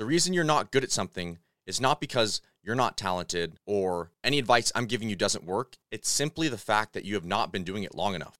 The reason you're not good at something is not because you're not talented or any advice I'm giving you doesn't work. It's simply the fact that you have not been doing it long enough.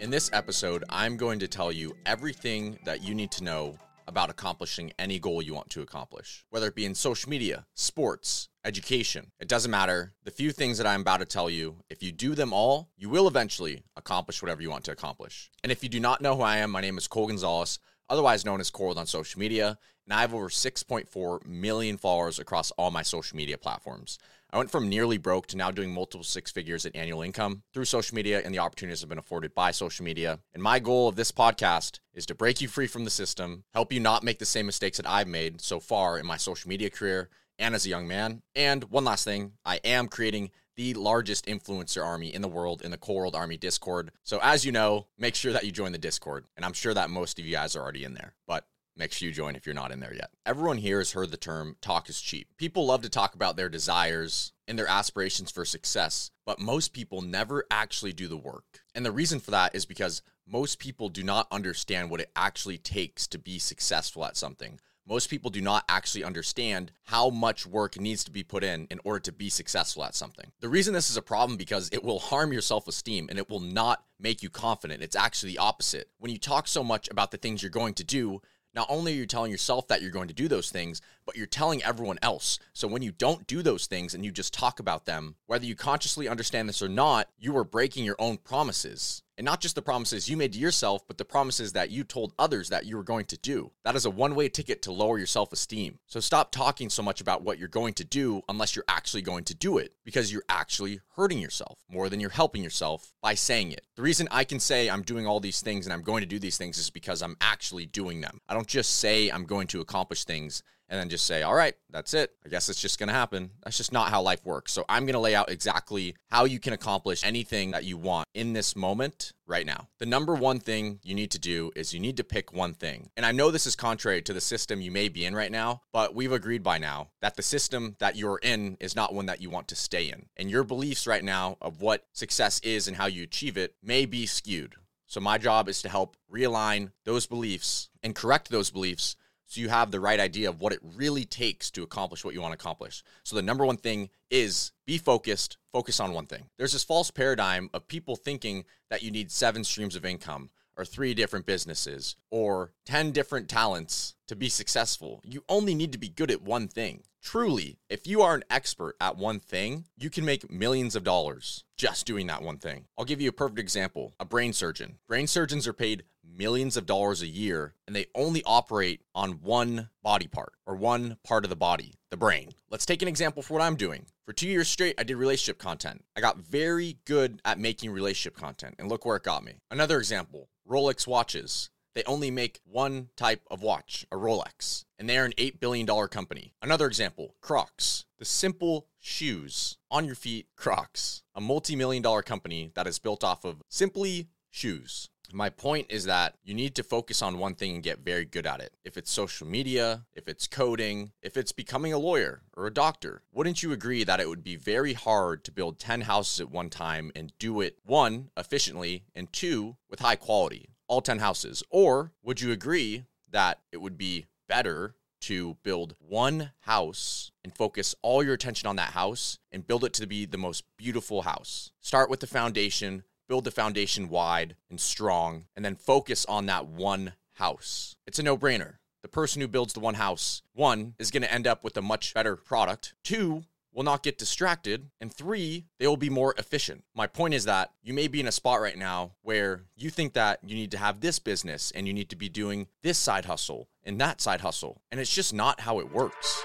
In this episode, I'm going to tell you everything that you need to know about accomplishing any goal you want to accomplish, whether it be in social media, sports, education. It doesn't matter. The few things that I'm about to tell you, if you do them all, you will eventually accomplish whatever you want to accomplish. And if you do not know who I am, my name is Cole Gonzalez, otherwise known as Cole on social media, and I have over 6.4 million followers across all my social media platforms. I went from nearly broke to now doing multiple six figures in annual income through social media and the opportunities have been afforded by social media. And my goal of this podcast is to break you free from the system, help you not make the same mistakes that I've made so far in my social media career and as a young man. And one last thing, I am creating the largest influencer army in the world in the Cole World Army Discord. So as you know, make sure that you join the Discord. And I'm sure that most of you guys are already in there. But Make sure you join if you're not in there yet. Everyone here has heard the term talk is cheap. People love to talk about their desires and their aspirations for success, but most people never actually do the work. And the reason for that is because most people do not understand what it actually takes to be successful at something. Most people do not actually understand how much work needs to be put in in order to be successful at something. The reason this is a problem because it will harm your self-esteem and it will not make you confident. It's actually the opposite. When you talk so much about the things you're going to do, not only are you telling yourself that you're going to do those things, but you're telling everyone else. So when you don't do those things and you just talk about them, whether you consciously understand this or not, you are breaking your own promises. And not just the promises you made to yourself, but the promises that you told others that you were going to do. That is a one way ticket to lower your self esteem. So stop talking so much about what you're going to do unless you're actually going to do it, because you're actually hurting yourself more than you're helping yourself by saying it. The reason I can say I'm doing all these things and I'm going to do these things is because I'm actually doing them. I don't just say I'm going to accomplish things and then just say, all right, that's it. I guess it's just going to happen. That's just not how life works. So I'm going to lay out exactly how you can accomplish anything that you want in this moment right now. The number one thing you need to do is you need to pick one thing. And I know this is contrary to the system you may be in right now, but we've agreed by now that the system that you're in is not one that you want to stay in. And your beliefs right now of what success is and how you achieve it may be skewed. So my job is to help realign those beliefs and correct those beliefs so you have the right idea of what it really takes to accomplish what you want to accomplish. So the number one thing is be focused, focus on one thing. There's this false paradigm of people thinking that you need seven streams of income or three different businesses or 10 different talents to be successful. You only need to be good at one thing. Truly, if you are an expert at one thing, you can make millions of dollars just doing that one thing. I'll give you a perfect example a brain surgeon. Brain surgeons are paid millions of dollars a year and they only operate on one body part or one part of the body, the brain. Let's take an example for what I'm doing. For two years straight, I did relationship content. I got very good at making relationship content, and look where it got me. Another example Rolex watches. They only make one type of watch, a Rolex, and they are an $8 billion company. Another example Crocs, the simple shoes on your feet, Crocs, a multi million dollar company that is built off of simply shoes. My point is that you need to focus on one thing and get very good at it. If it's social media, if it's coding, if it's becoming a lawyer or a doctor, wouldn't you agree that it would be very hard to build 10 houses at one time and do it, one, efficiently, and two, with high quality? All 10 houses. Or would you agree that it would be better to build one house and focus all your attention on that house and build it to be the most beautiful house. Start with the foundation, build the foundation wide and strong, and then focus on that one house. It's a no brainer. The person who builds the one house, one, is going to end up with a much better product. Two, will not get distracted. And three, they will be more efficient. My point is that you may be in a spot right now where you think that you need to have this business and you need to be doing this side hustle and that side hustle. And it's just not how it works.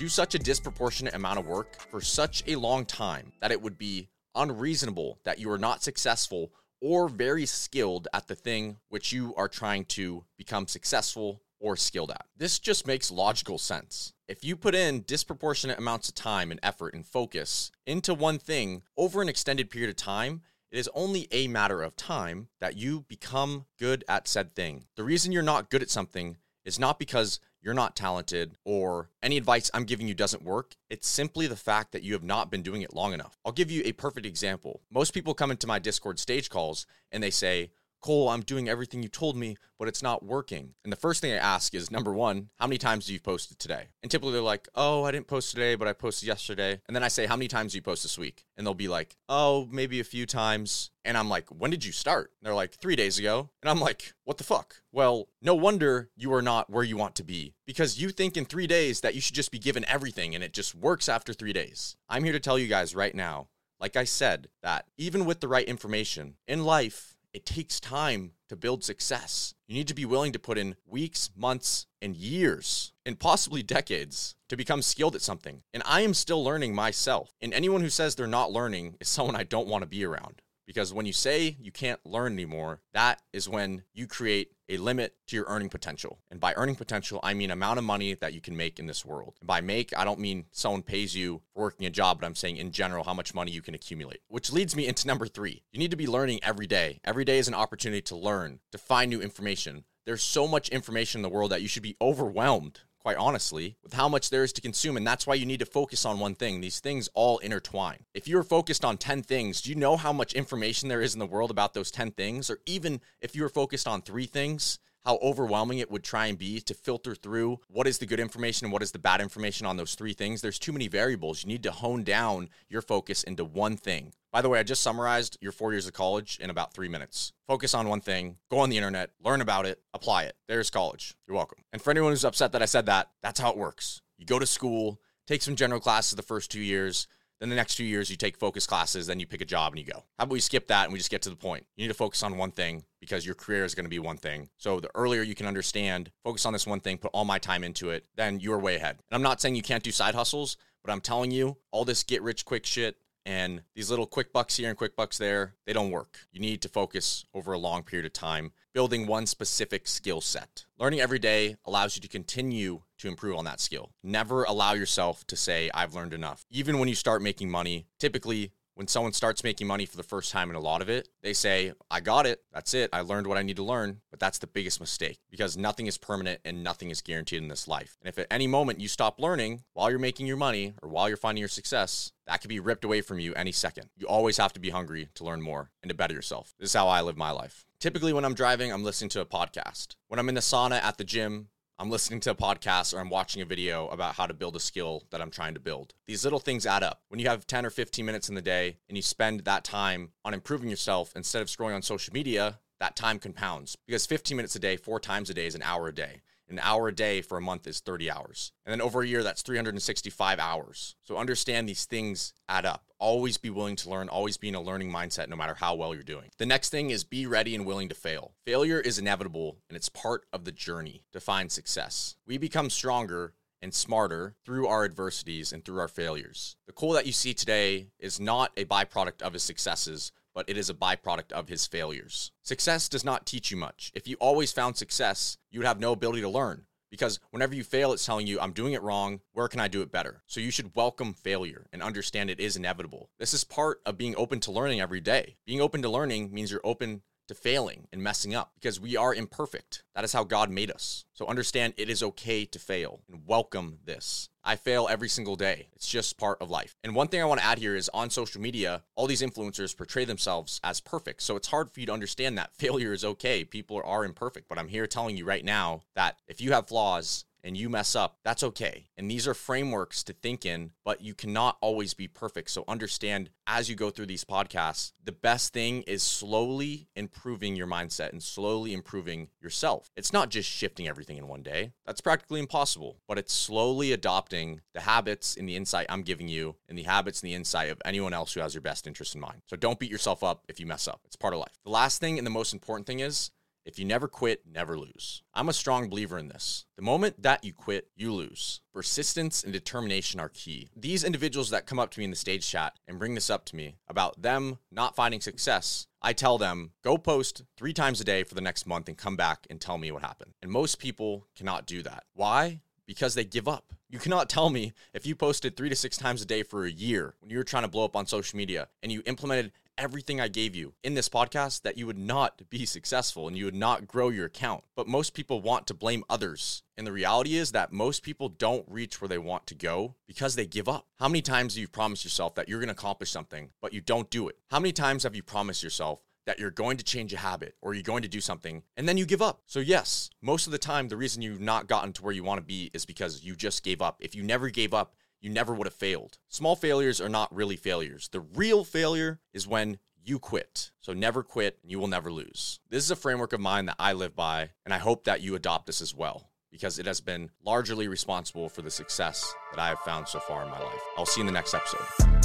do such a disproportionate amount of work for such a long time that it would be unreasonable that you are not successful or very skilled at the thing which you are trying to become successful or skilled at. This just makes logical sense. If you put in disproportionate amounts of time and effort and focus into one thing over an extended period of time, it is only a matter of time that you become good at said thing. The reason you're not good at something is not because you're not talented or any advice I'm giving you doesn't work. It's simply the fact that you have not been doing it long enough. I'll give you a perfect example. Most people come into my Discord stage calls and they say, Cole, I'm doing everything you told me, but it's not working. And the first thing I ask is number one, how many times do you posted today? And typically they're like, oh, I didn't post today, but I posted yesterday. And then I say, how many times do you post this week? And they'll be like, oh, maybe a few times. And I'm like, when did you start? And they're like, three days ago. And I'm like, what the fuck? Well, no wonder you are not where you want to be because you think in three days that you should just be given everything and it just works after three days. I'm here to tell you guys right now, like I said, that even with the right information in life, it takes time to build success. You need to be willing to put in weeks, months, and years, and possibly decades to become skilled at something. And I am still learning myself. And anyone who says they're not learning is someone I don't want to be around. Because when you say you can't learn anymore, that is when you create a limit to your earning potential. And by earning potential, I mean amount of money that you can make in this world. And by make, I don't mean someone pays you for working a job, but I'm saying in general how much money you can accumulate. Which leads me into number three. You need to be learning every day. Every day is an opportunity to learn, to find new information. There's so much information in the world that you should be overwhelmed quite honestly, with how much there is to consume. And that's why you need to focus on one thing. These things all intertwine. If you're focused on 10 things, do you know how much information there is in the world about those 10 things? Or even if you were focused on three things, how overwhelming it would try and be to filter through what is the good information and what is the bad information on those three things. There's too many variables. You need to hone down your focus into one thing. By the way, I just summarized your four years of college in about three minutes. Focus on one thing, go on the internet, learn about it, apply it. There's college. You're welcome. And for anyone who's upset that I said that, that's how it works. You go to school, take some general classes the first two years, then the next two years, you take focus classes, then you pick a job and you go. How about we skip that and we just get to the point? You need to focus on one thing because your career is going to be one thing. So the earlier you can understand, focus on this one thing, put all my time into it, then you're way ahead. And I'm not saying you can't do side hustles, but I'm telling you, all this get rich quick shit, and these little quick bucks here and quick bucks there, they don't work. You need to focus over a long period of time, building one specific skill set. Learning every day allows you to continue to improve on that skill. Never allow yourself to say, I've learned enough. Even when you start making money, typically when someone starts making money for the first time in a lot of it, they say, I got it. That's it. I learned what I need to learn. But that's the biggest mistake because nothing is permanent and nothing is guaranteed in this life. And if at any moment you stop learning while you're making your money or while you're finding your success, that could be ripped away from you any second. You always have to be hungry to learn more and to better yourself. This is how I live my life. Typically, when I'm driving, I'm listening to a podcast. When I'm in the sauna at the gym, I'm listening to a podcast or I'm watching a video about how to build a skill that I'm trying to build. These little things add up. When you have 10 or 15 minutes in the day and you spend that time on improving yourself instead of scrolling on social media, that time compounds because 15 minutes a day, four times a day is an hour a day. An hour a day for a month is 30 hours. And then over a year, that's 365 hours. So understand these things add up. Always be willing to learn, always be in a learning mindset, no matter how well you're doing. The next thing is be ready and willing to fail. Failure is inevitable and it's part of the journey to find success. We become stronger and smarter through our adversities and through our failures. The Cole that you see today is not a byproduct of his successes, but it is a byproduct of his failures. Success does not teach you much. If you always found success, you would have no ability to learn because whenever you fail, it's telling you, I'm doing it wrong. Where can I do it better? So you should welcome failure and understand it is inevitable. This is part of being open to learning every day. Being open to learning means you're open to failing and messing up because we are imperfect. That is how God made us. So understand it is okay to fail and welcome this. I fail every single day. It's just part of life. And one thing I want to add here is on social media, all these influencers portray themselves as perfect. So it's hard for you to understand that failure is okay. People are imperfect. But I'm here telling you right now that if you have flaws, and you mess up, that's okay. And these are frameworks to think in, but you cannot always be perfect. So understand as you go through these podcasts, the best thing is slowly improving your mindset and slowly improving yourself. It's not just shifting everything in one day. That's practically impossible, but it's slowly adopting the habits and the insight I'm giving you and the habits and the insight of anyone else who has your best interest in mind. So don't beat yourself up if you mess up. It's part of life. The last thing and the most important thing is if you never quit, never lose. I'm a strong believer in this. The moment that you quit, you lose. Persistence and determination are key. These individuals that come up to me in the stage chat and bring this up to me about them not finding success, I tell them, go post three times a day for the next month and come back and tell me what happened. And most people cannot do that. Why? Because they give up. You cannot tell me if you posted three to six times a day for a year when you were trying to blow up on social media and you implemented everything I gave you in this podcast that you would not be successful and you would not grow your account. But most people want to blame others. And the reality is that most people don't reach where they want to go because they give up. How many times have you promised yourself that you're going to accomplish something, but you don't do it? How many times have you promised yourself that you're going to change a habit or you're going to do something and then you give up. So, yes, most of the time, the reason you've not gotten to where you want to be is because you just gave up. If you never gave up, you never would have failed. Small failures are not really failures. The real failure is when you quit. So never quit, and you will never lose. This is a framework of mine that I live by, and I hope that you adopt this as well because it has been largely responsible for the success that I have found so far in my life. I'll see you in the next episode.